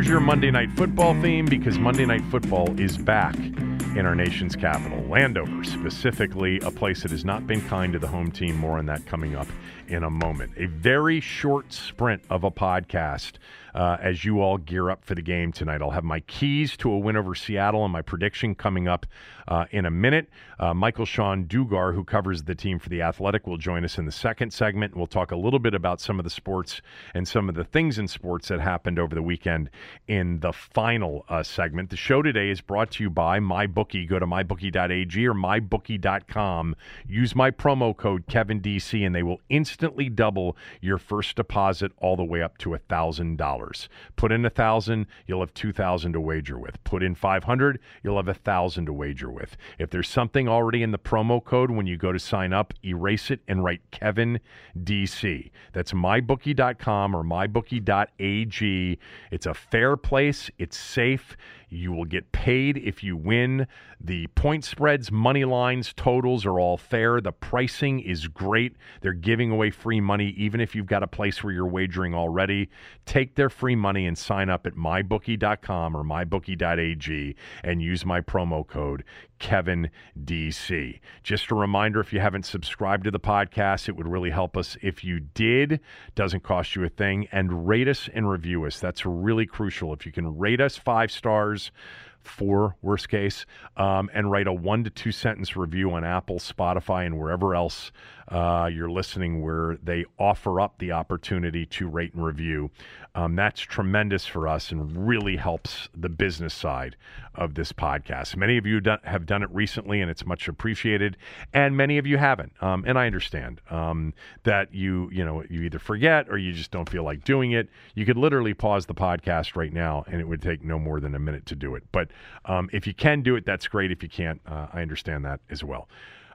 There's your Monday Night Football theme because Monday Night Football is back in our nation's capital, Landover, specifically a place that has not been kind to the home team. More on that coming up in a moment. A very short sprint of a podcast uh, as you all gear up for the game tonight. I'll have my keys to a win over Seattle and my prediction coming up uh, in a minute. Uh, Michael-Shawn Dugar, who covers the team for the Athletic, will join us in the second segment. We'll talk a little bit about some of the sports and some of the things in sports that happened over the weekend in the final uh, segment. The show today is brought to you by MyBookie. Go to mybookie.ag or mybookie.com. Use my promo code KevinDC, and they will instantly double your first deposit all the way up to a thousand dollars. Put in a thousand, you'll have two thousand to wager with. Put in five hundred, you'll have a thousand to wager with. If there's something already in the promo code when you go to sign up, erase it and write Kevin DC. That's mybookie.com or mybookie.ag. It's a fair place. It's safe. You will get paid if you win. The point spreads, money lines, totals are all fair. The pricing is great. They're giving away free money even if you've got a place where you're wagering already. Take their free money and sign up at mybookie.com or mybookie.ag and use my promo code Kevin DC. Just a reminder if you haven't subscribed to the podcast, it would really help us if you did. Doesn't cost you a thing. And rate us and review us. That's really crucial. If you can rate us five stars, four worst case, um, and write a one to two sentence review on Apple, Spotify, and wherever else uh, you're listening where they offer up the opportunity to rate and review. Um, that's tremendous for us and really helps the business side of this podcast. Many of you have done it recently, and it's much appreciated, and many of you haven't. Um, and I understand um, that you you know you either forget or you just don't feel like doing it. You could literally pause the podcast right now, and it would take no more than a minute to do it. But um, if you can do it, that's great. If you can't, uh, I understand that as well.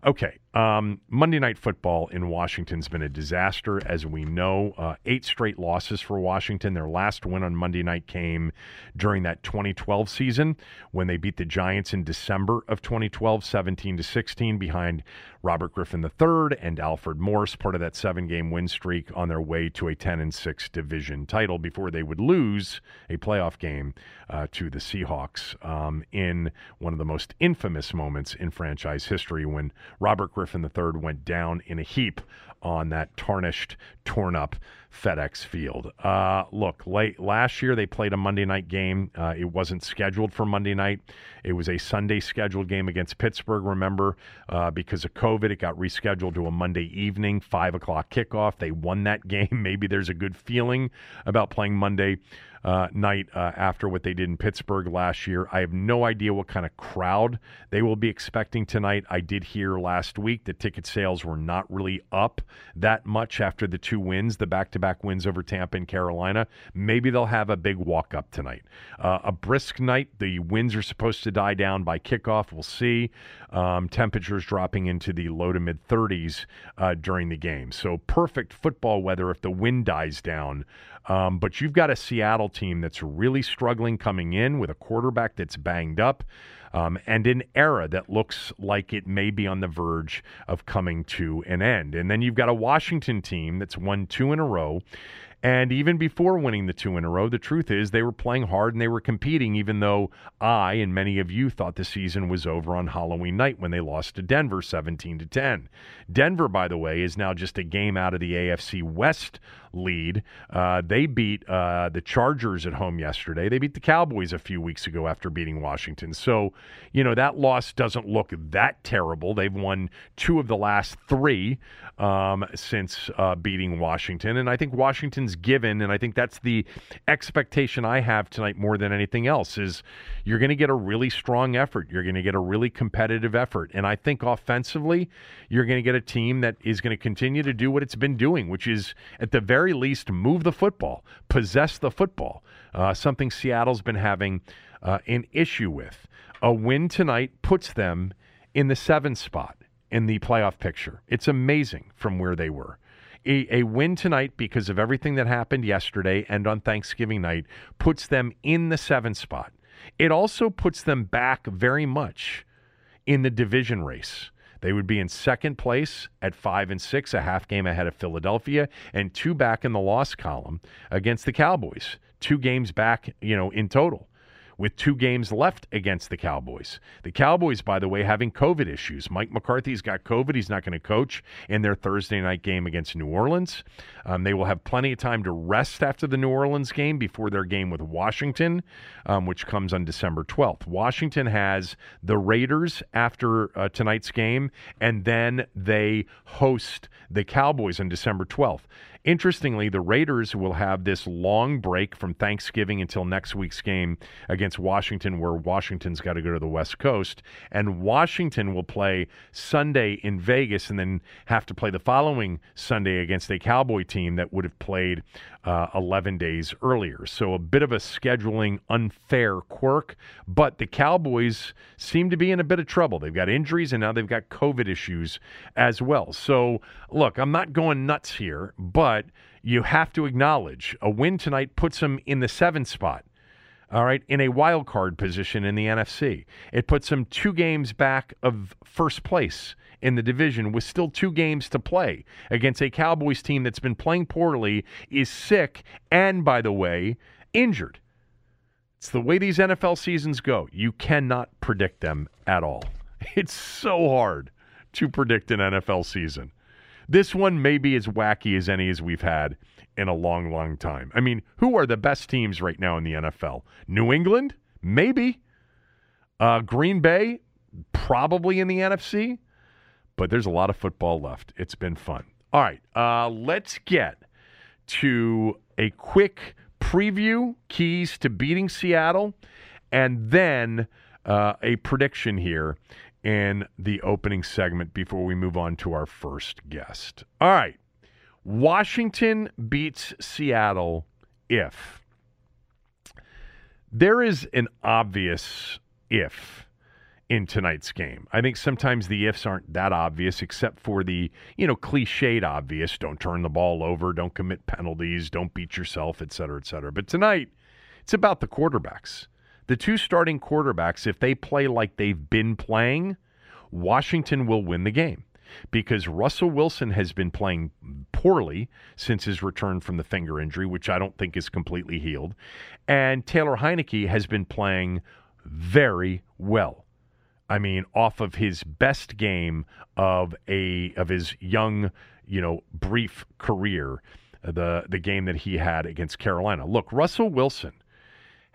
Okay, um, Monday Night Football in Washington's been a disaster, as we know. Uh, eight straight losses for Washington. Their last win on Monday night came during that 2012 season when they beat the Giants in December of 2012, 17 to 16, behind Robert Griffin III and Alfred Morris, part of that seven-game win streak on their way to a 10 and 6 division title before they would lose a playoff game uh, to the Seahawks um, in one of the most infamous moments in franchise history when Robert Griffin III went down in a heap on that tarnished, torn up FedEx Field. Uh, look, late last year they played a Monday night game. Uh, it wasn't scheduled for Monday night. It was a Sunday scheduled game against Pittsburgh. Remember, uh, because of COVID, it got rescheduled to a Monday evening, five o'clock kickoff. They won that game. Maybe there's a good feeling about playing Monday uh, night uh, after what they did in Pittsburgh last year. I have no idea what kind of crowd they will be expecting tonight. I did hear last week that ticket sales were not really up that much after the two wins, the back to back wins over Tampa and Carolina. Maybe they'll have a big walk up tonight. Uh, a brisk night. The winds are supposed to die down by kickoff. We'll see. Um, temperatures dropping into the low to mid 30s uh, during the game. So perfect football weather if the wind dies down. Um, but you've got a Seattle team that's really struggling coming in with a quarterback that's banged up. Um, and an era that looks like it may be on the verge of coming to an end. And then you've got a Washington team that's won two in a row and even before winning the two in a row, the truth is they were playing hard and they were competing, even though I and many of you thought the season was over on Halloween night when they lost to Denver 17 to 10. Denver, by the way, is now just a game out of the AFC West lead. Uh, they beat uh, the Chargers at home yesterday. They beat the Cowboys a few weeks ago after beating Washington. So, you know, that loss doesn't look that terrible. They've won two of the last three um, since uh, beating Washington. And I think Washington's given, and I think that's the expectation I have tonight more than anything else, is you're going to get a really strong effort. You're going to get a really competitive effort. And I think offensively, you're going to get a team that is going to continue to do what it's been doing, which is at the very least move the football, possess the football, uh, something Seattle's been having uh, an issue with. A win tonight puts them in the seventh spot in the playoff picture. It's amazing from where they were. A, a, win tonight because of everything that happened yesterday and on Thanksgiving night puts them in the seventh spot. It also puts them back very much in the division race. They would be in second place at five and six, a half game ahead of Philadelphia, and two back in the loss column against the Cowboys. Two games back, you know, in total with two games left against the Cowboys. The Cowboys, by the way, having COVID issues. Mike McCarthy's got COVID. He's not going to coach in their Thursday night game against New Orleans. Um, they will have plenty of time to rest after the New Orleans game before their game with Washington, um, which comes on December 12th. Washington has the Raiders after uh, tonight's game, and then they host the Cowboys on December 12th. Interestingly, the Raiders will have this long break from Thanksgiving until next week's game against Washington, where Washington's got to go to the West Coast. And Washington will play Sunday in Vegas and then have to play the following Sunday against a Cowboy team that would have played uh, 11 days earlier. So a bit of a scheduling unfair quirk, but the Cowboys seem to be in a bit of trouble. They've got injuries and now they've got COVID issues as well. So, look, I'm not going nuts here, but but you have to acknowledge a win tonight puts them in the seventh spot. All right, in a wild card position in the NFC. It puts them two games back of first place in the division with still two games to play against a Cowboys team that's been playing poorly, is sick, and by the way, injured. It's the way these NFL seasons go. You cannot predict them at all. It's so hard to predict an NFL season. This one may be as wacky as any as we've had in a long, long time. I mean, who are the best teams right now in the NFL? New England? Maybe. Uh, Green Bay? Probably in the NFC. But there's a lot of football left. It's been fun. All right, uh, let's get to a quick preview keys to beating Seattle and then uh, a prediction here in the opening segment before we move on to our first guest. All right. Washington beats Seattle if there is an obvious if in tonight's game. I think sometimes the ifs aren't that obvious except for the, you know, cliched obvious, don't turn the ball over, don't commit penalties, don't beat yourself, et cetera, et cetera. But tonight, it's about the quarterbacks. The two starting quarterbacks, if they play like they've been playing, Washington will win the game because Russell Wilson has been playing poorly since his return from the finger injury, which I don't think is completely healed. And Taylor Heinicke has been playing very well. I mean, off of his best game of a of his young, you know, brief career, the the game that he had against Carolina. Look, Russell Wilson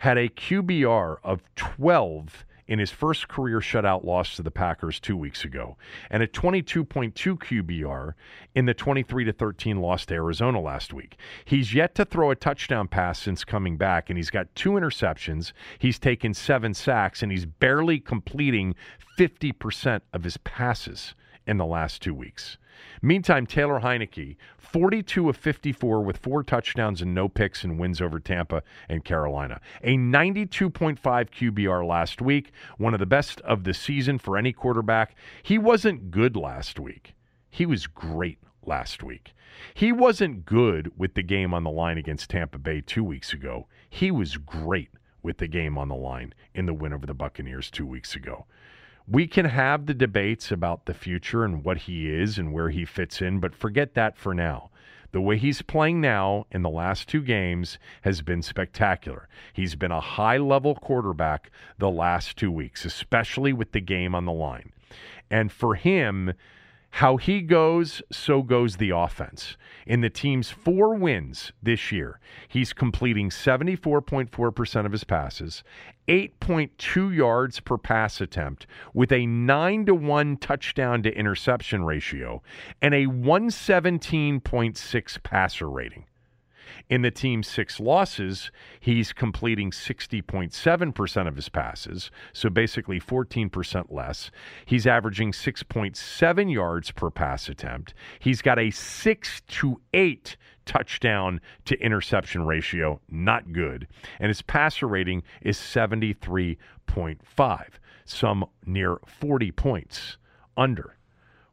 had a QBR of 12 in his first career shutout loss to the Packers two weeks ago, and a 22.2 QBR in the 23 to 13 loss to Arizona last week. He's yet to throw a touchdown pass since coming back, and he's got two interceptions. He's taken seven sacks, and he's barely completing 50% of his passes in the last two weeks. Meantime, Taylor Heinicke, 42 of 54 with four touchdowns and no picks and wins over Tampa and Carolina. A 92.5 QBR last week, one of the best of the season for any quarterback. He wasn't good last week. He was great last week. He wasn't good with the game on the line against Tampa Bay two weeks ago. He was great with the game on the line in the win over the Buccaneers two weeks ago we can have the debates about the future and what he is and where he fits in, but forget that for now. The way he's playing now in the last two games has been spectacular. He's been a high level quarterback the last two weeks, especially with the game on the line. And for him, how he goes, so goes the offense. In the team's four wins this year, he's completing 74.4% of his passes, 8.2 yards per pass attempt, with a 9 to 1 touchdown to interception ratio, and a 117.6 passer rating. In the team's six losses, he's completing 60.7% of his passes, so basically 14% less. He's averaging 6.7 yards per pass attempt. He's got a 6 to 8 touchdown to interception ratio, not good. And his passer rating is 73.5, some near 40 points under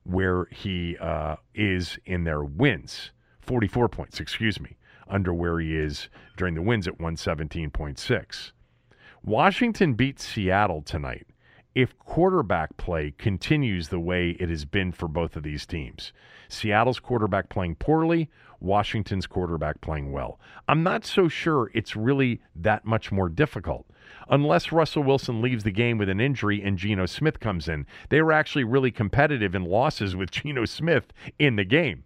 where he uh, is in their wins. 44 points, excuse me under where he is during the wins at 117.6. Washington beat Seattle tonight if quarterback play continues the way it has been for both of these teams. Seattle's quarterback playing poorly, Washington's quarterback playing well. I'm not so sure it's really that much more difficult. Unless Russell Wilson leaves the game with an injury and Geno Smith comes in. They were actually really competitive in losses with Geno Smith in the game.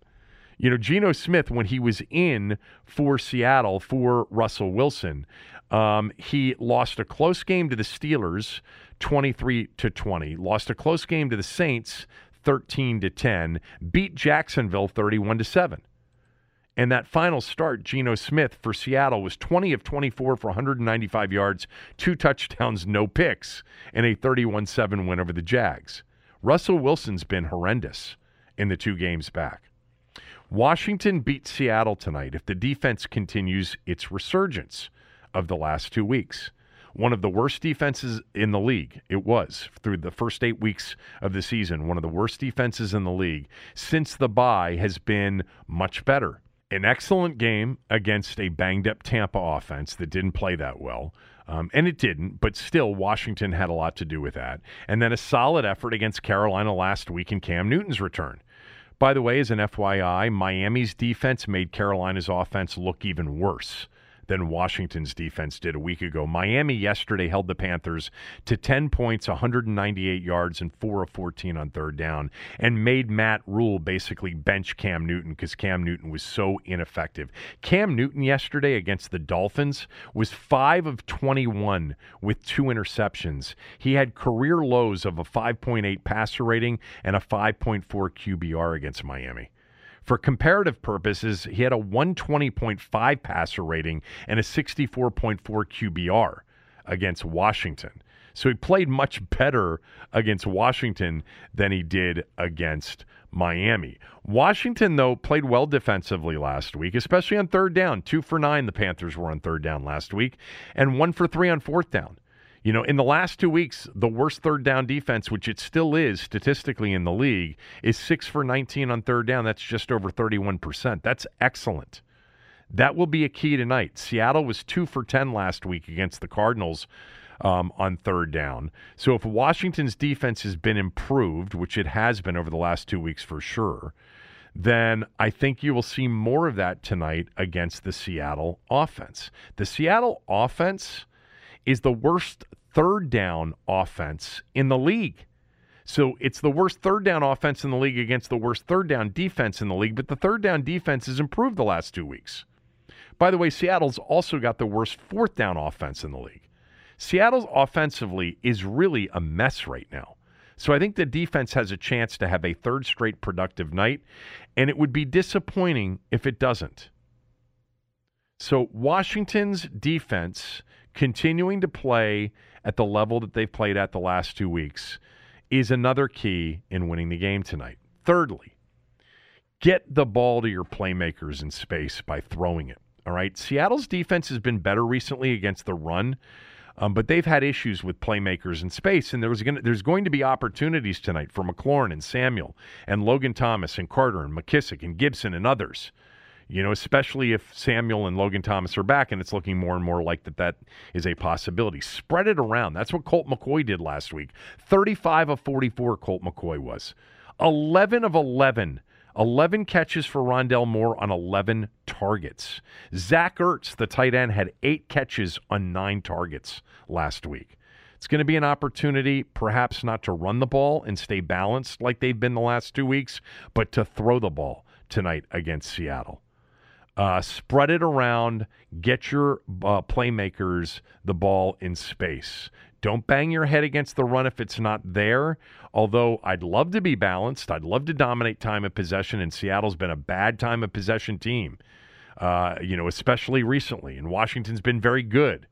You know, Geno Smith, when he was in for Seattle for Russell Wilson, um, he lost a close game to the Steelers, 23 to 20. Lost a close game to the Saints, 13 to 10. Beat Jacksonville, 31 to 7. And that final start, Geno Smith for Seattle was 20 of 24 for 195 yards, two touchdowns, no picks, and a 31 7 win over the Jags. Russell Wilson's been horrendous in the two games back. Washington beat Seattle tonight if the defense continues its resurgence of the last two weeks. One of the worst defenses in the league. It was through the first eight weeks of the season. One of the worst defenses in the league. Since the bye has been much better. An excellent game against a banged up Tampa offense that didn't play that well. Um, and it didn't, but still, Washington had a lot to do with that. And then a solid effort against Carolina last week in Cam Newton's return. By the way, as an FYI, Miami's defense made Carolina's offense look even worse than Washington's defense did a week ago. Miami yesterday held the Panthers to 10 points, 198 yards, and 4 of 14 on third down, and made Matt Rhule basically bench Cam Newton because Cam Newton was so ineffective. Cam Newton yesterday against the Dolphins was 5 of 21 with two interceptions. He had career lows of a 5.8 passer rating and a 5.4 QBR against Miami. For comparative purposes, he had a 120.5 passer rating and a 64.4 QBR against Washington. So he played much better against Washington than he did against Miami. Washington, though, played well defensively last week, especially on third down. Two for nine, the Panthers were on third down last week, and one for three on fourth down. You know, in the last two weeks, the worst third down defense, which it still is statistically in the league, is six for 19 on third down. That's just over 31%. That's excellent. That will be a key tonight. Seattle was two for 10 last week against the Cardinals um, on third down. So if Washington's defense has been improved, which it has been over the last two weeks for sure, then I think you will see more of that tonight against the Seattle offense. The Seattle offense is the worst third down offense in the league. So it's the worst third down offense in the league against the worst third down defense in the league, but the third down defense has improved the last two weeks. By the way, Seattle's also got the worst fourth down offense in the league. Seattle's offensively is really a mess right now. So I think the defense has a chance to have a third straight productive night, and it would be disappointing if it doesn't. So Washington's defense continuing to play at the level that they've played at the last two weeks is another key in winning the game tonight. Thirdly, get the ball to your playmakers in space by throwing it. All right. Seattle's defense has been better recently against the run, um, but they've had issues with playmakers in space, and there was gonna, there's going to be opportunities tonight for McLaurin and Samuel and Logan Thomas and Carter and McKissic and Gibson and others. You know, especially if Samuel and Logan Thomas are back, and it's looking more and more like that that is a possibility. Spread it around. That's what Colt McCoy did last week. 35 of 44, Colt McCoy was. 11 of 11 11 catches for Rondale Moore on 11 targets. Zach Ertz, the tight end, had eight catches on nine targets last week. It's going to be an opportunity, perhaps not to run the ball and stay balanced like they've been the last two weeks, but to throw the ball tonight against Seattle. Uh, spread it around, get your uh, playmakers the ball in space. Don't bang your head against the run if it's not there. Although I'd love to be balanced, I'd love to dominate time of possession, and Seattle's been a bad time of possession team, uh, you know, especially recently. And Washington's been very good.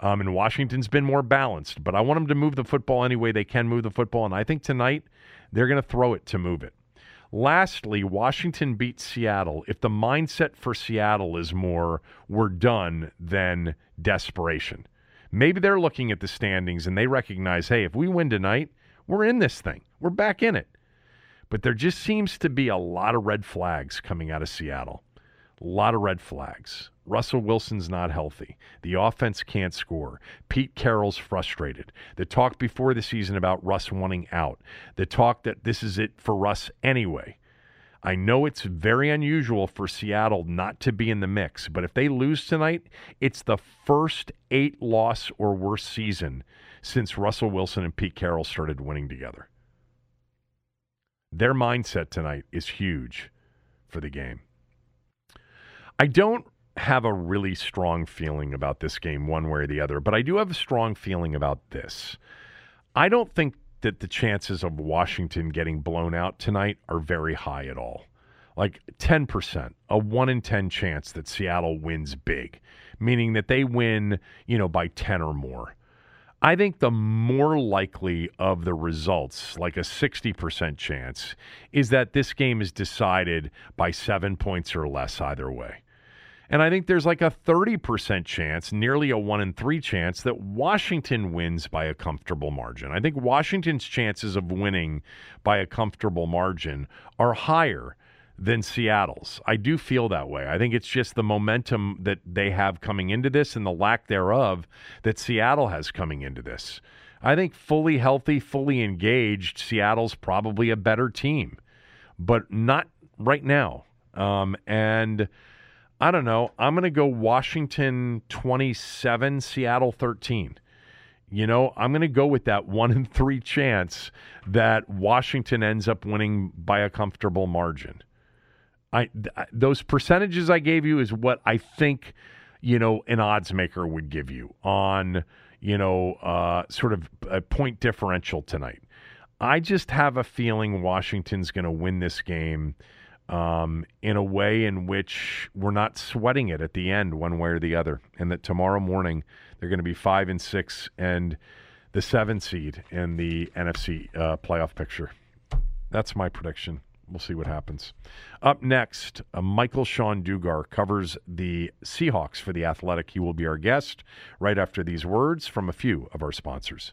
Um, and Washington's been more balanced, but I want them to move the football any way they can move the football. And I think tonight they're going to throw it to move it. Lastly, Washington beat Seattle. If the mindset for Seattle is more, we're done, than desperation. Maybe they're looking at the standings and they recognize, hey, if we win tonight, we're in this thing. We're back in it. But there just seems to be a lot of red flags coming out of Seattle. A lot of red flags. Russell Wilson's not healthy. The offense can't score. Pete Carroll's frustrated. The talk before the season about Russ wanting out. The talk that this is it for Russ anyway. I know it's very unusual for Seattle not to be in the mix, but if they lose tonight, it's the first eight loss or worse season since Russell Wilson and Pete Carroll started winning together. Their mindset tonight is huge for the game. I don't have a really strong feeling about this game one way or the other, but I do have a strong feeling about this. I don't think that the chances of Washington getting blown out tonight are very high at all. Like 10%, a 1 in 10 chance that Seattle wins big, meaning that they win, you know, by 10 or more. I think the more likely of the results, like a 60% chance, is that this game is decided by seven points or less either way. And I think there's like a 30% chance, nearly a 1 in 3 chance, that Washington wins by a comfortable margin. I think Washington's chances of winning by a comfortable margin are higher than Seattle's. I do feel that way. I think it's just the momentum that they have coming into this and the lack thereof that Seattle has coming into this. I think fully healthy, fully engaged, Seattle's probably a better team, but not right now. Um, and I don't know. I'm going to go Washington 27, Seattle 13. You know, I'm going to go with that one in three chance that Washington ends up winning by a comfortable margin. I th- those percentages I gave you is what I think, you know, an odds maker would give you on, you know, uh, sort of a point differential tonight. I just have a feeling Washington's going to win this game um, in a way in which we're not sweating it at the end, one way or the other, and that tomorrow morning they're going to be five and six and the seven seed in the NFC uh, playoff picture. That's my prediction. We'll see what happens. Up next, uh, Michael-Shawn Dugar covers the Seahawks for the Athletic. He will be our guest right after these words from a few of our sponsors.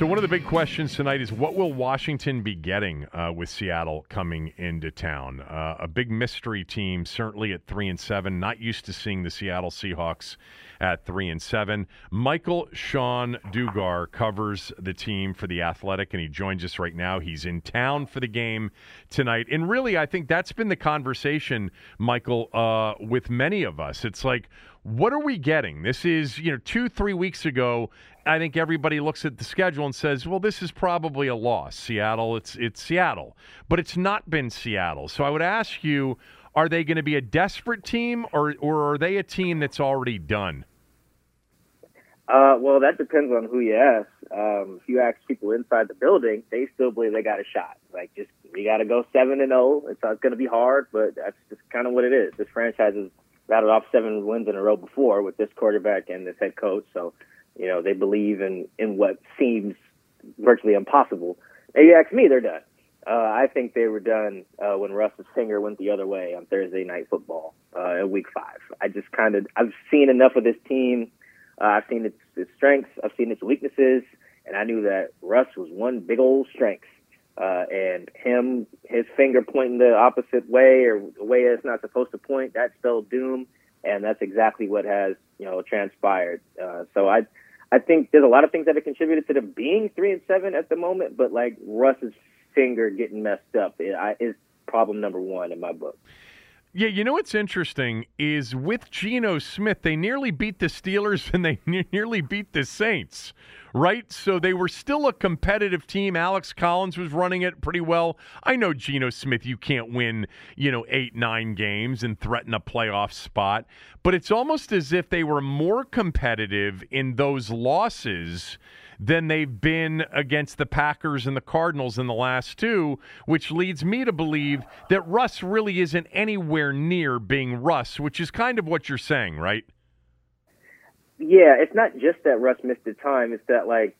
So one of the big questions tonight is what will Washington be getting uh, with Seattle coming into town? Uh, a big mystery team, certainly at three and seven. Not used to seeing the Seattle Seahawks at three and seven. Michael-Shawn Dugar covers the team for the Athletic, and he joins us right now. He's in town for the game tonight, and really, I think that's been the conversation, Michael, uh, with many of us. It's like what are we getting? This is, you know, two, three weeks ago. I think everybody looks at the schedule and says, "Well, this is probably a loss." Seattle, it's it's Seattle, but it's not been Seattle. So I would ask you, are they going to be a desperate team, or or are they a team that's already done? Uh, well, that depends on who you ask. Um, if you ask people inside the building, they still believe they got a shot. Like, just we got to go seven and zero. Oh. It's, it's going to be hard, but that's just kind of what it is. This franchise has rattled off seven wins in a row before with this quarterback and this head coach. So, you know, they believe in in what seems virtually impossible. If you ask me, they're done. Uh, I think they were done uh, when Russ's Singer went the other way on Thursday night football uh, in Week Five. I just kind of I've seen enough of this team. Uh, I've seen its, its strengths. I've seen its weaknesses, and I knew that Russ was one big old strength. Uh, and him, his finger pointing the opposite way or the way it's not supposed to point, that spelled doom. And that's exactly what has, you know, transpired. Uh, so I, I think there's a lot of things that have contributed to them being three and seven at the moment, but like Russ's finger getting messed up is problem number one in my book. Yeah, you know what's interesting is with Geno Smith, they nearly beat the Steelers and they nearly beat the Saints, right? So they were still a competitive team. Alex Collins was running it pretty well. I know Geno Smith, you can't win, you know, eight, nine games and threaten a playoff spot, but it's almost as if they were more competitive in those losses than they've been against the Packers and the Cardinals in the last two, which leads me to believe that Russ really isn't anywhere near being Russ, which is kind of what you're saying, right? Yeah, it's not just that Russ missed the time. It's that, like,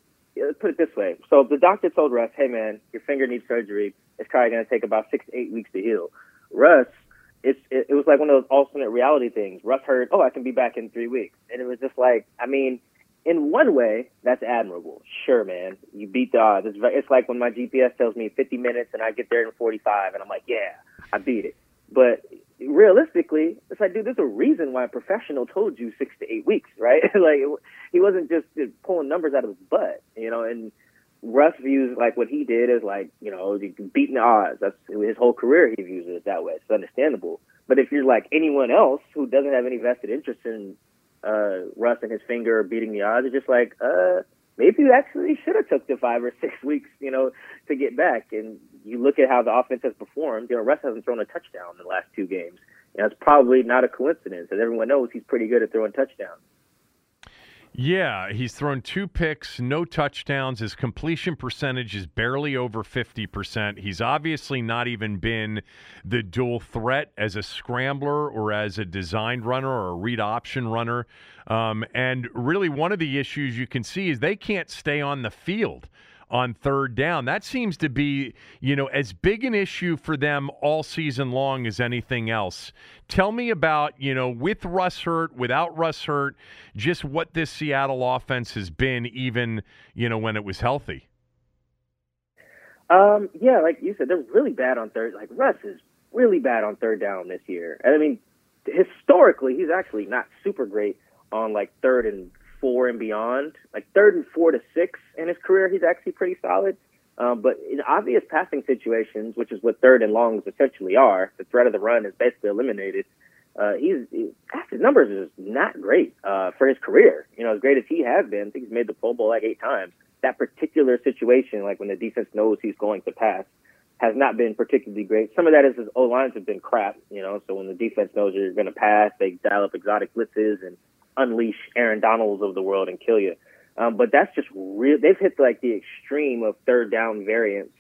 put it this way. So the doctor told Russ, hey, man, your finger needs surgery. It's probably going to take about six to eight weeks to heal. Russ, it's, it, it was like one of those alternate reality things. Russ heard, oh, I can be back in three weeks. And it was just like, I mean, in one way, that's admirable. Sure, man, you beat the odds. It's, it's like when my GPS tells me 50 minutes and I get there in 45, and I'm like, yeah, I beat it. But realistically, it's like, dude, there's a reason why a professional told you six to eight weeks, right? like, he wasn't just pulling numbers out of his butt, you know. And Russ views like what he did as like, you know, beating the odds. That's his whole career. He views it that way. It's understandable. But if you're like anyone else who doesn't have any vested interest in uh, Russ and his finger beating the odds. It's just like, uh, maybe you actually should have took the five or six weeks, you know, to get back. And you look at how the offense has performed. You know, Russ hasn't thrown a touchdown in the last two games. You know, it's probably not a coincidence, as everyone knows he's pretty good at throwing touchdowns. Yeah, he's thrown two picks, no touchdowns. His completion percentage is barely over 50%. He's obviously not even been the dual threat as a scrambler or as a designed runner or a read option runner. Um, and really, one of the issues you can see is they can't stay on the field on third down. That seems to be, you know, as big an issue for them all season long as anything else. Tell me about, you know, with Russ hurt, without Russ hurt, just what this Seattle offense has been, even, you know, when it was healthy. Um, yeah, like you said, they're really bad on third. Like Russ is really bad on third down this year. And I mean, historically, he's actually not super great on like third and four and beyond, like third and four to six in his career, he's actually pretty solid. Um, but in obvious passing situations, which is what third and longs essentially are, the threat of the run is basically eliminated. Uh, he's he, his numbers is not great uh, for his career. You know, as great as he has been, I think he's made the Pro Bowl like eight times. That particular situation, like when the defense knows he's going to pass, has not been particularly great. Some of that is his O lines have been crap. You know, so when the defense knows you're going to pass, they dial up exotic blitzes and unleash Aaron Donalds of the world and kill you. Um, but that's just real. They've hit like the extreme of third down variance,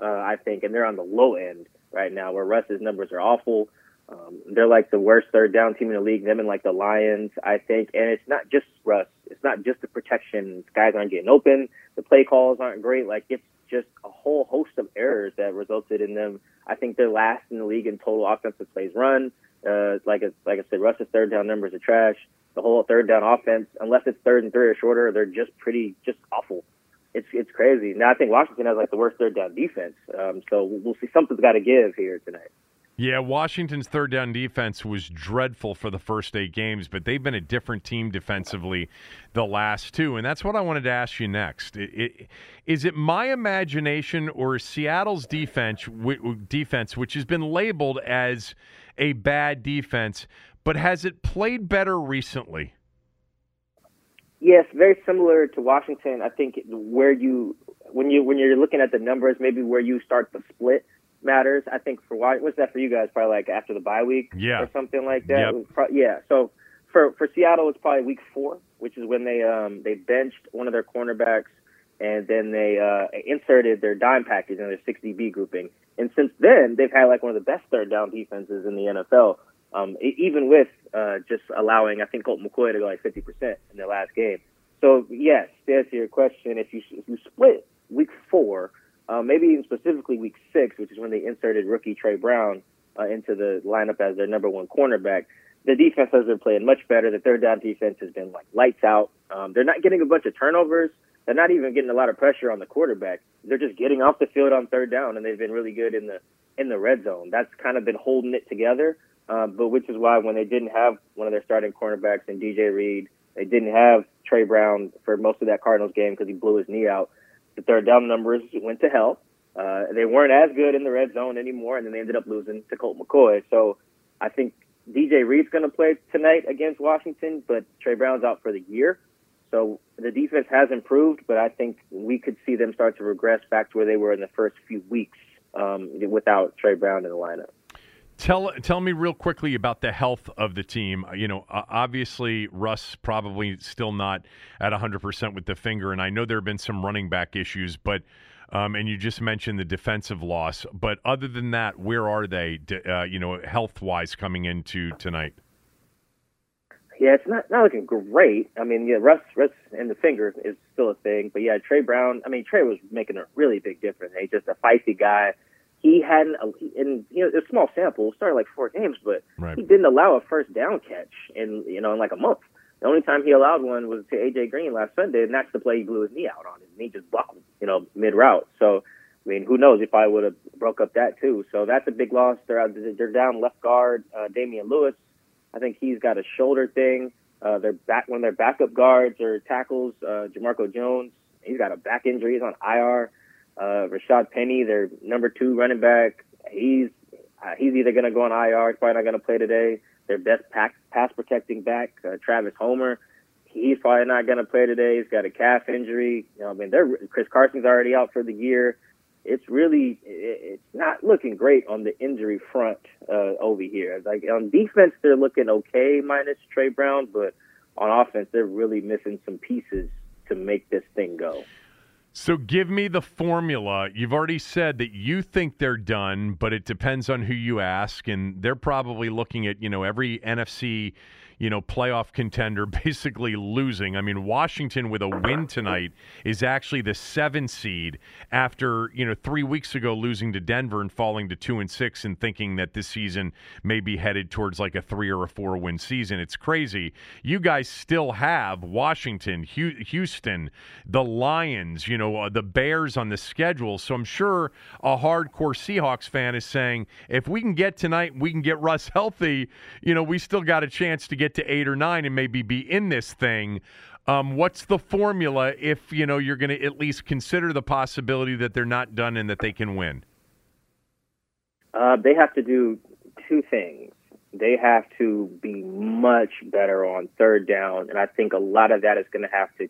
uh, I think, and they're on the low end right now, where Russ's numbers are awful. Um, they're like the worst third down team in the league. Them and like the Lions, I think. And it's not just Russ. It's not just the protection. Guys aren't getting open. The play calls aren't great. Like it's just a whole host of errors that resulted in them. I think they're last in the league in total offensive plays run. Uh, like like I said, Russ's third down numbers are trash the whole third down offense, unless it's third and three or shorter, they're just pretty just awful. It's it's crazy. Now I think Washington has like the worst third down defense. Um, so we'll see something's got to give here tonight. Yeah, Washington's third down defense was dreadful for the first eight games, but they've been a different team defensively the last two, and that's what I wanted to ask you next. It, it, is it my imagination or Seattle's defense, w- defense, which has been labeled as a bad defense, but has it played better recently? Yes, very similar to Washington. I think where you when you when you're looking at the numbers, maybe where you start the split matters. I think for why was that for you guys? Probably like after the bye week, yeah. or something like that. Yep. yeah. So for for Seattle, it's probably week four, which is when they um they benched one of their cornerbacks and then they uh inserted their dime package in their 60B grouping. And since then, they've had like one of the best third down defenses in the NFL um, even with uh, just allowing, I think, Colt McCoy to go like 50% in their last game. So, yes, to answer your question, if you, if you split week four, uh, maybe even specifically week six, which is when they inserted rookie Tre Brown uh, into the lineup as their number one cornerback, the defense has been playing much better. The third down defense has been like lights out. Um, they're not getting a bunch of turnovers. They're not even getting a lot of pressure on the quarterback. They're just getting off the field on third down, and they've been really good in the in the red zone. That's kind of been holding it together. Uh, but which is why when they didn't have one of their starting cornerbacks in DJ Reed, they didn't have Tre Brown for most of that Cardinals game because he blew his knee out. The third down numbers went to hell. Uh, they weren't as good in the red zone anymore, and then they ended up losing to Colt McCoy. So I think DJ Reed's going to play tonight against Washington, but Tre Brown's out for the year. So the defense has improved, but I think we could see them start to regress back to where they were in the first few weeks um, without Tre Brown in the lineup. Tell tell me real quickly about the health of the team. Uh, you know, obviously Russ probably still not at 100% with the finger, and I know there have been some running back issues, but um, and you just mentioned the defensive loss. But other than that, where are they? Uh, you know, health wise coming into tonight. Yeah, it's not not looking great. I mean, yeah, Russ Russ and the finger is still a thing, but yeah, Tre Brown. I mean, Tre was making a really big difference. He's just a feisty guy he hadn't, and you know, it's a small sample, started like four games, but right. he didn't allow a first down catch in, you know, in like a month. The only time he allowed one was to AJ Green last Sunday, and that's the play he blew his knee out on. His knee just buckled, you know, mid route. So, I mean, who knows if I would have broke up that too. So that's a big loss. They're out, they're down left guard, uh, Damien Lewis. I think he's got a shoulder thing. Uh, their back, one of their backup guards or tackles, uh, Jamarco Jones. He's got a back injury. He's on IR. Uh, Rashaad Penny, their number two running back, he's uh, he's either going to go on IR, he's probably not going to play today. Their best pack, pass protecting back, uh, Travis Homer, he's probably not going to play today. He's got a calf injury. You know, I mean, they're, Chris Carson's already out for the year. It's really it's not looking great on the injury front uh, over here. Like on defense, they're looking okay minus Tre Brown, but on offense, they're really missing some pieces to make this thing go. So give me the formula. You've already said that you think they're done, but it depends on who you ask, and they're probably looking at you know every NFC you know, playoff contender basically losing. I mean, Washington with a win tonight is actually the seven seed after, you know, three weeks ago losing to Denver and falling to two and six and thinking that this season may be headed towards like a three or a four win season. It's crazy. You guys still have Washington, Houston, the Lions, you know, uh, the Bears on the schedule. So I'm sure a hardcore Seahawks fan is saying, if we can get tonight, we can get Russ healthy, you know, we still got a chance to get get to eight or nine and maybe be in this thing. Um, what's the formula if you know you're going to at least consider the possibility that they're not done and that they can win? Uh, they have to do two things. They have to be much better on third down, and I think a lot of that is going to have to.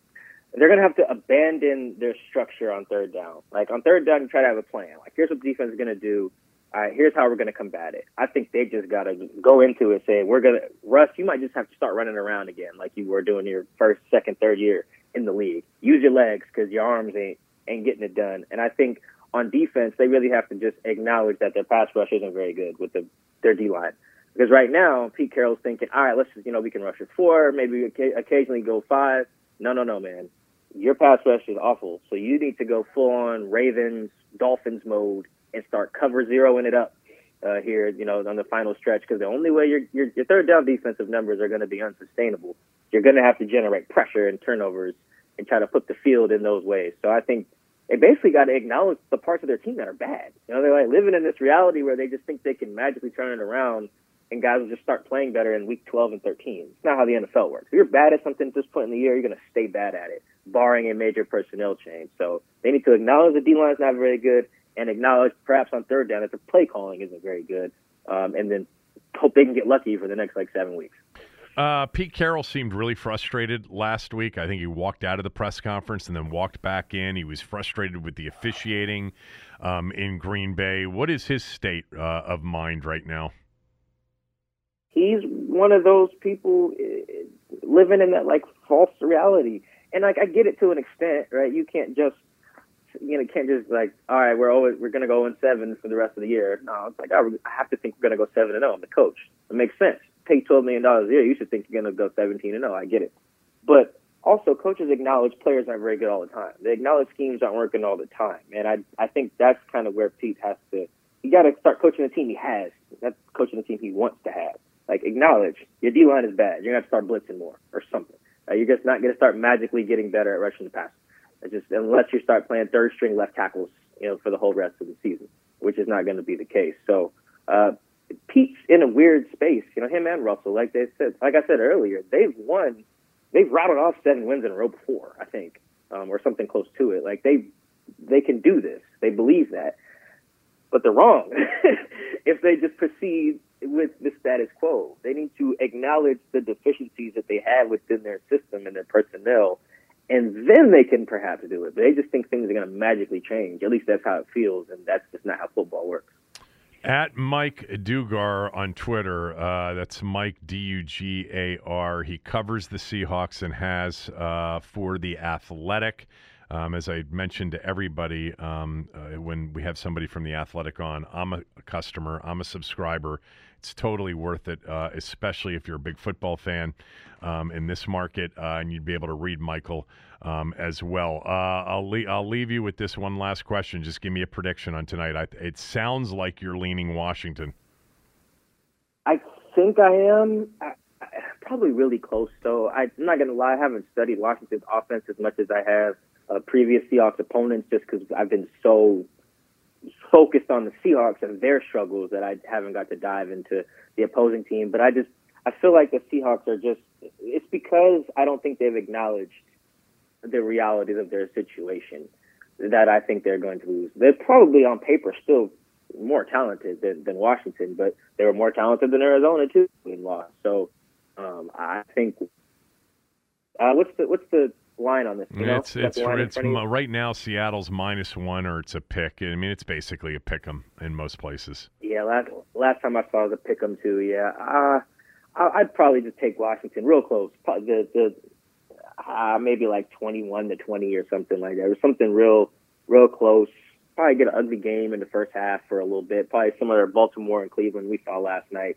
They're going to have to abandon their structure on third down. Like on third down, you try to have a plan. Like here's what the defense is going to do all right, here's how we're going to combat it. I think they just got to go into it saying, we're going to, Russ, you might just have to start running around again like you were doing your first, second, third year in the league. Use your legs because your arms ain't, ain't getting it done. And I think on defense, they really have to just acknowledge that their pass rush isn't very good with the, their D line. Because right now, Pete Carroll's thinking, all right, let's just, you know, we can rush at four, maybe occasionally go five. No, no, no, man. Your pass rush is awful. So you need to go full on Ravens, Dolphins mode and start cover zeroing it up uh, here, you know, on the final stretch. Because the only way your, your your third down defensive numbers are going to be unsustainable, you're going to have to generate pressure and turnovers and try to put the field in those ways. So I think they basically got to acknowledge the parts of their team that are bad. You know, they're like living in this reality where they just think they can magically turn it around and guys will just start playing better in week 12 and 13. It's not how the NFL works. If you're bad at something at this point in the year, you're going to stay bad at it, barring a major personnel change. So they need to acknowledge the D line's not very good and acknowledge perhaps on third down that the play calling isn't very good, um, and then hope they can get lucky for the next like seven weeks. Uh, Pete Carroll seemed really frustrated last week. I think he walked out of the press conference and then walked back in. He was frustrated with the officiating um, in Green Bay. What is his state uh, of mind right now? He's one of those people uh, living in that like false reality, and like I get it to an extent, right? You can't just you know, can't just like, all right, we're always we're gonna go in seven for the rest of the year. No, it's like I, I have to think we're gonna go seven and zero. Oh. I'm the coach. It makes sense. Pay twelve million dollars a year. You should think you're gonna go seventeen and zero. Oh. I get it, but also coaches acknowledge players aren't very good all the time. They acknowledge schemes aren't working all the time, and I I think that's kind of where Pete has to. You got to start coaching the team he has. Not coaching the team he wants to have. Like acknowledge your D line is bad. You're gonna have to start blitzing more or something. Uh, you're just not gonna start magically getting better at rushing the passer. It's just unless you start playing third string left tackles, you know, for the whole rest of the season, which is not going to be the case. So uh, Pete's in a weird space. You know, him and Russell, like they said, like I said earlier, they've won, they've routed off seven wins in a row before, I think, um, or something close to it. Like they they can do this. They believe that, but they're wrong if they just proceed with the status quo. They need to acknowledge the deficiencies that they have within their system and their personnel and then they can perhaps do it. But they just think things are going to magically change. At least that's how it feels, and that's just not how football works. At Mike Dugar on Twitter, uh, that's Mike D U G A R. He covers the Seahawks and has uh, for the Athletic. Um, as I mentioned to everybody, um, uh, when we have somebody from the Athletic on, I'm a customer, I'm a subscriber. It's totally worth it, uh, especially if you're a big football fan um, in this market, uh, and you'd be able to read Michael um, as well. Uh, I'll le- I'll leave you with this one last question. Just give me a prediction on tonight. I, it sounds like you're leaning Washington. I think I am. I, probably really close. So I, I'm not going to lie. I haven't studied Washington's offense as much as I have uh, previous Seahawks opponents, just because I've been so focused on the Seahawks and their struggles that I haven't got to dive into the opposing team. But I just I feel like the Seahawks are just it's because I don't think they've acknowledged the realities of their situation that I think they're going to lose. They're probably on paper still more talented than, than Washington, but they were more talented than Arizona too in lost. So um, I think uh, what's the what's the line on this? You know? It's it's, it's right now Seattle's minus one or it's a pick. I mean, it's basically a pick 'em in most places. Yeah, last last time I saw it was a pick 'em too. Yeah, uh, I'd probably just take Washington real close. The the uh, maybe like 21 to 20 or something like that, or something real real close. Probably get an ugly game in the first half for a little bit. Probably similar to Baltimore and Cleveland we saw last night.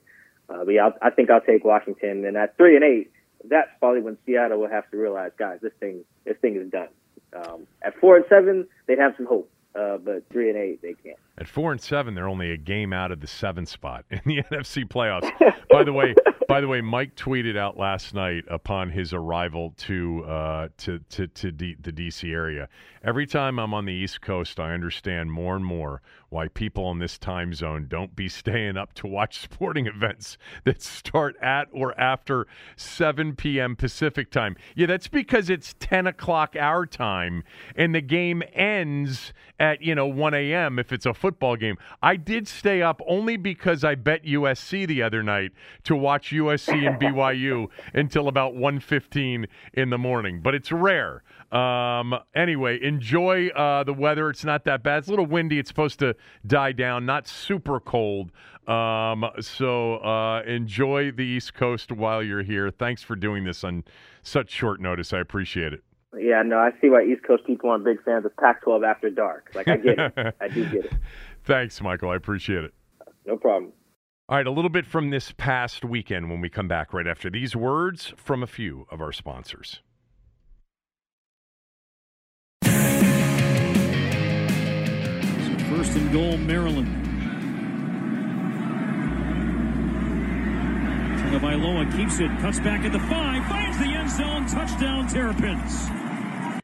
Uh, but yeah, I'll, I think I'll take Washington. And at three and eight, that's probably when Seattle will have to realize, guys, this thing this thing is done. Um, at four and seven, they'd have some hope. Uh, but three and eight, they can't. At four and seven, they're only a game out of the seventh spot in the NFC playoffs. by the way, by the way, Mike tweeted out last night upon his arrival to uh, to to, to D- the DC area. Every time I'm on the East Coast, I understand more and more why people in this time zone don't be staying up to watch sporting events that start at or after 7 p.m. Pacific time. Yeah, that's because it's 10 o'clock our time and the game ends at, you know, 1 a.m. if it's a football game. I did stay up only because I bet USC the other night to watch USC and BYU until about 1.15 in the morning, but it's rare. Um, anyway, enjoy uh, the weather. It's not that bad. It's a little windy. It's supposed to die down, not super cold. Um, so uh, enjoy the East Coast while you're here. Thanks for doing this on such short notice. I appreciate it. Yeah, no, I see why East Coast people aren't big fans of Pac-12 after dark. Like I get it, I do get it. Thanks, Michael. I appreciate it. No problem. All right, a little bit from this past weekend when we come back right after these words from a few of our sponsors. First and goal, Maryland. Tagovailoa keeps it, cuts back at the five, finds the end zone, touchdown Terrapins.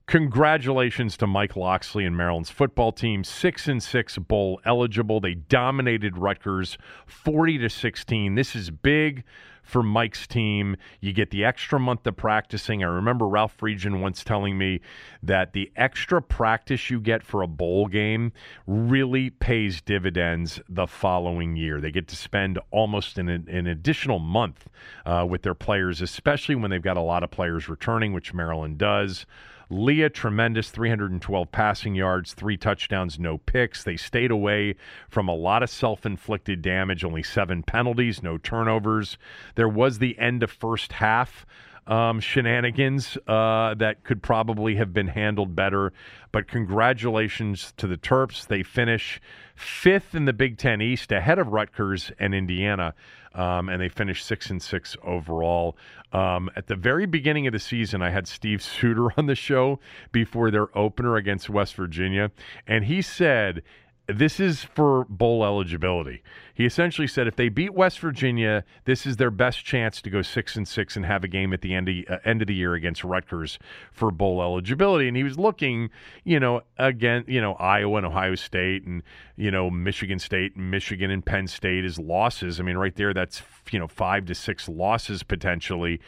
Congratulations to Mike Locksley and Maryland's football team, six and six bowl eligible. They dominated Rutgers, forty to sixteen. This is big for Mike's team. You get the extra month of practicing. I remember Ralph Friedgen once telling me that the extra practice you get for a bowl game really pays dividends the following year. They get to spend almost an, an additional month uh, with their players, especially when they've got a lot of players returning, which Maryland does. Taulia, tremendous 312 passing yards, three touchdowns, no picks. They stayed away from a lot of self inflicted damage, only seven penalties, no turnovers. There was the end of first half. Um, shenanigans uh, that could probably have been handled better. But congratulations to the Terps. They finish fifth in the Big Ten East, ahead of Rutgers and Indiana um, and they finished six and six overall. Um, at the very beginning of the season, I had Steve Suter on the show before their opener against West Virginia, and he said this is for bowl eligibility. He essentially said if they beat West Virginia, this is their best chance to go six and six and have a game at the end of, uh, end of the year against Rutgers for bowl eligibility. And he was looking, you know, again, you know, Iowa and Ohio State and you know Michigan State and Michigan and Penn State as losses. I mean, right there, that's you know five to six losses potentially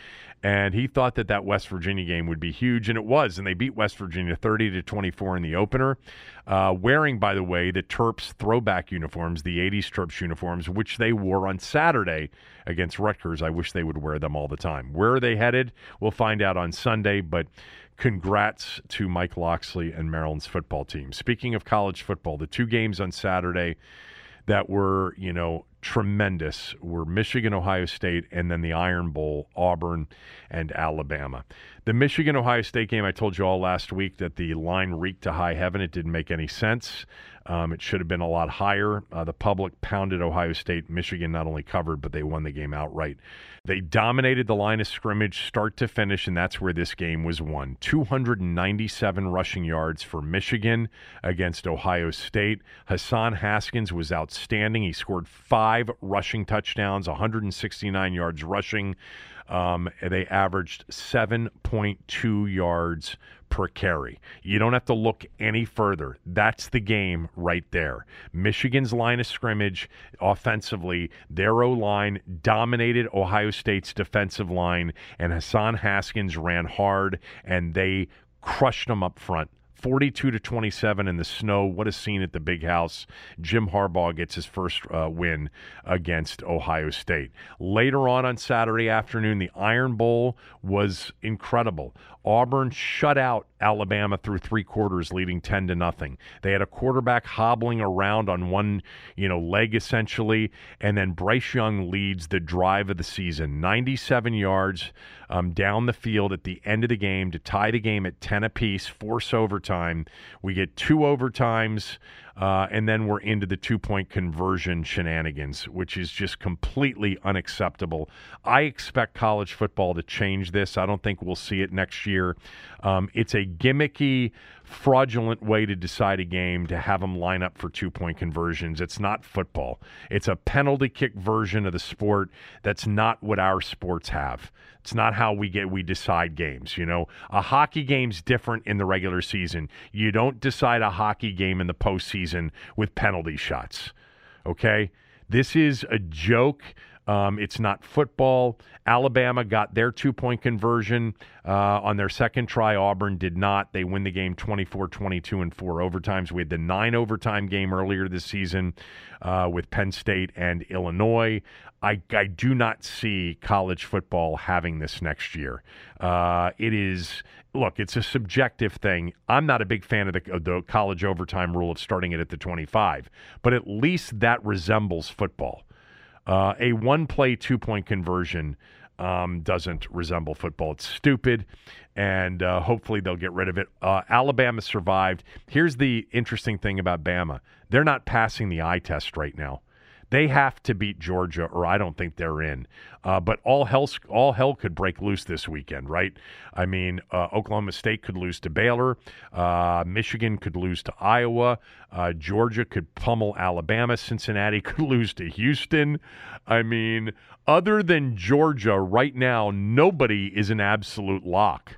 and he thought that that West Virginia game would be huge, and it was. And they beat West Virginia 30 to 24 in the opener, uh, wearing, by the way, the Terps throwback uniforms, the 80s Terps uniforms, which they wore on Saturday against Rutgers. I wish they would wear them all the time. Where are they headed? We'll find out on Sunday, but. Congrats to Mike Locksley and Maryland's football team. Speaking of college football, the two games on Saturday that were, you know, tremendous were Michigan, Ohio State, and then the Iron Bowl, Auburn and Alabama. The Michigan Ohio State game, I told you all last week that the line reeked to high heaven. It didn't make any sense. Um, it should have been a lot higher. Uh, the public pounded Ohio State. Michigan not only covered, but they won the game outright. They dominated the line of scrimmage start to finish, and that's where this game was won. 297 rushing yards for Michigan against Ohio State. Hassan Haskins was outstanding. He scored five rushing touchdowns, 169 yards rushing. Um, they averaged 7.2 yards per carry. You don't have to look any further. That's the game right there. Michigan's line of scrimmage offensively, their O line dominated Ohio State's defensive line, and Hassan Haskins ran hard, and they crushed them up front. 42 to 27 in the snow. What a scene at the big house. Jim Harbaugh gets his first uh, win against Ohio State. Later on on Saturday afternoon, the Iron Bowl was incredible. Auburn shut out Alabama through three quarters, leading ten to nothing. They had a quarterback hobbling around on one, you know, leg essentially, and then Bryce Young leads the drive of the season, 97 yards um, down the field at the end of the game to tie the game at 10 apiece, force overtime. We get two overtimes. Uh, and then we're into the two point conversion shenanigans, which is just completely unacceptable. I expect college football to change this. I don't think we'll see it next year. Um, it's a gimmicky, fraudulent way to decide a game to have them line up for two point conversions. It's not football, it's a penalty kick version of the sport that's not what our sports have. It's not how we get we decide games. You know, a hockey game's different in the regular season. You don't decide a hockey game in the postseason with penalty shots. Okay, this is a joke. Um, it's not football. Alabama got their two point conversion uh, on their second try. Auburn did not. They win the game 24 22 and four overtimes. We had the nine overtime game earlier this season uh, with Penn State and Illinois. I, I do not see college football having this next year. Uh, it is, look, it's a subjective thing. I'm not a big fan of the, of the college overtime rule of starting it at the 25, but at least that resembles football. Uh, a one play, two point conversion um, doesn't resemble football. It's stupid, and uh, hopefully they'll get rid of it. Uh, Alabama survived. Here's the interesting thing about Bama they're not passing the eye test right now. They have to beat Georgia, or I don't think they're in. Uh, but all hell, all hell could break loose this weekend, right? I mean, uh, Oklahoma State could lose to Baylor, uh, Michigan could lose to Iowa, uh, Georgia could pummel Alabama, Cincinnati could lose to Houston. I mean, other than Georgia, right now, nobody is an absolute lock.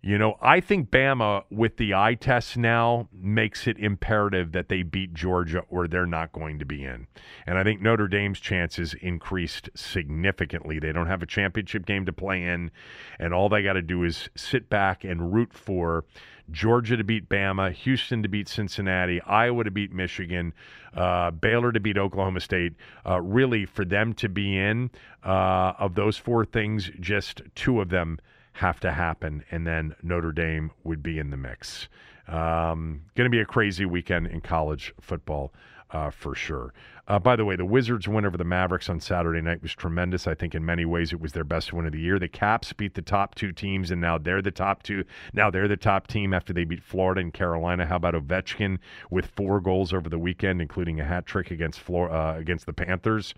You know, I think Bama with the eye test now makes it imperative that they beat Georgia or they're not going to be in. And I think Notre Dame's chances increased significantly. They don't have a championship game to play in, and all they got to do is sit back and root for Georgia to beat Bama, Houston to beat Cincinnati, Iowa to beat Michigan, uh, Baylor to beat Oklahoma State. Uh, really, for them to be in, uh, of those four things, just two of them have to happen, and then Notre Dame would be in the mix. Um, going to be a crazy weekend in college football uh, for sure. Uh, by the way, the Wizards' win over the Mavericks on Saturday night was tremendous. I think in many ways it was their best win of the year. The Caps beat the top two teams, and now they're the top two. Now they're the top team after they beat Florida and Carolina. How about Ovechkin with four goals over the weekend, including a hat trick against Flor- uh, against the Panthers?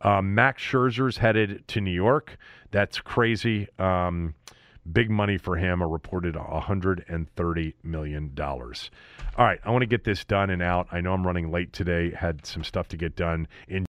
Um, Max Scherzer's headed to New York. That's crazy. Um, Big money for him, a reported $130 million. All right, I want to get this done and out. I know I'm running late today, had some stuff to get done. In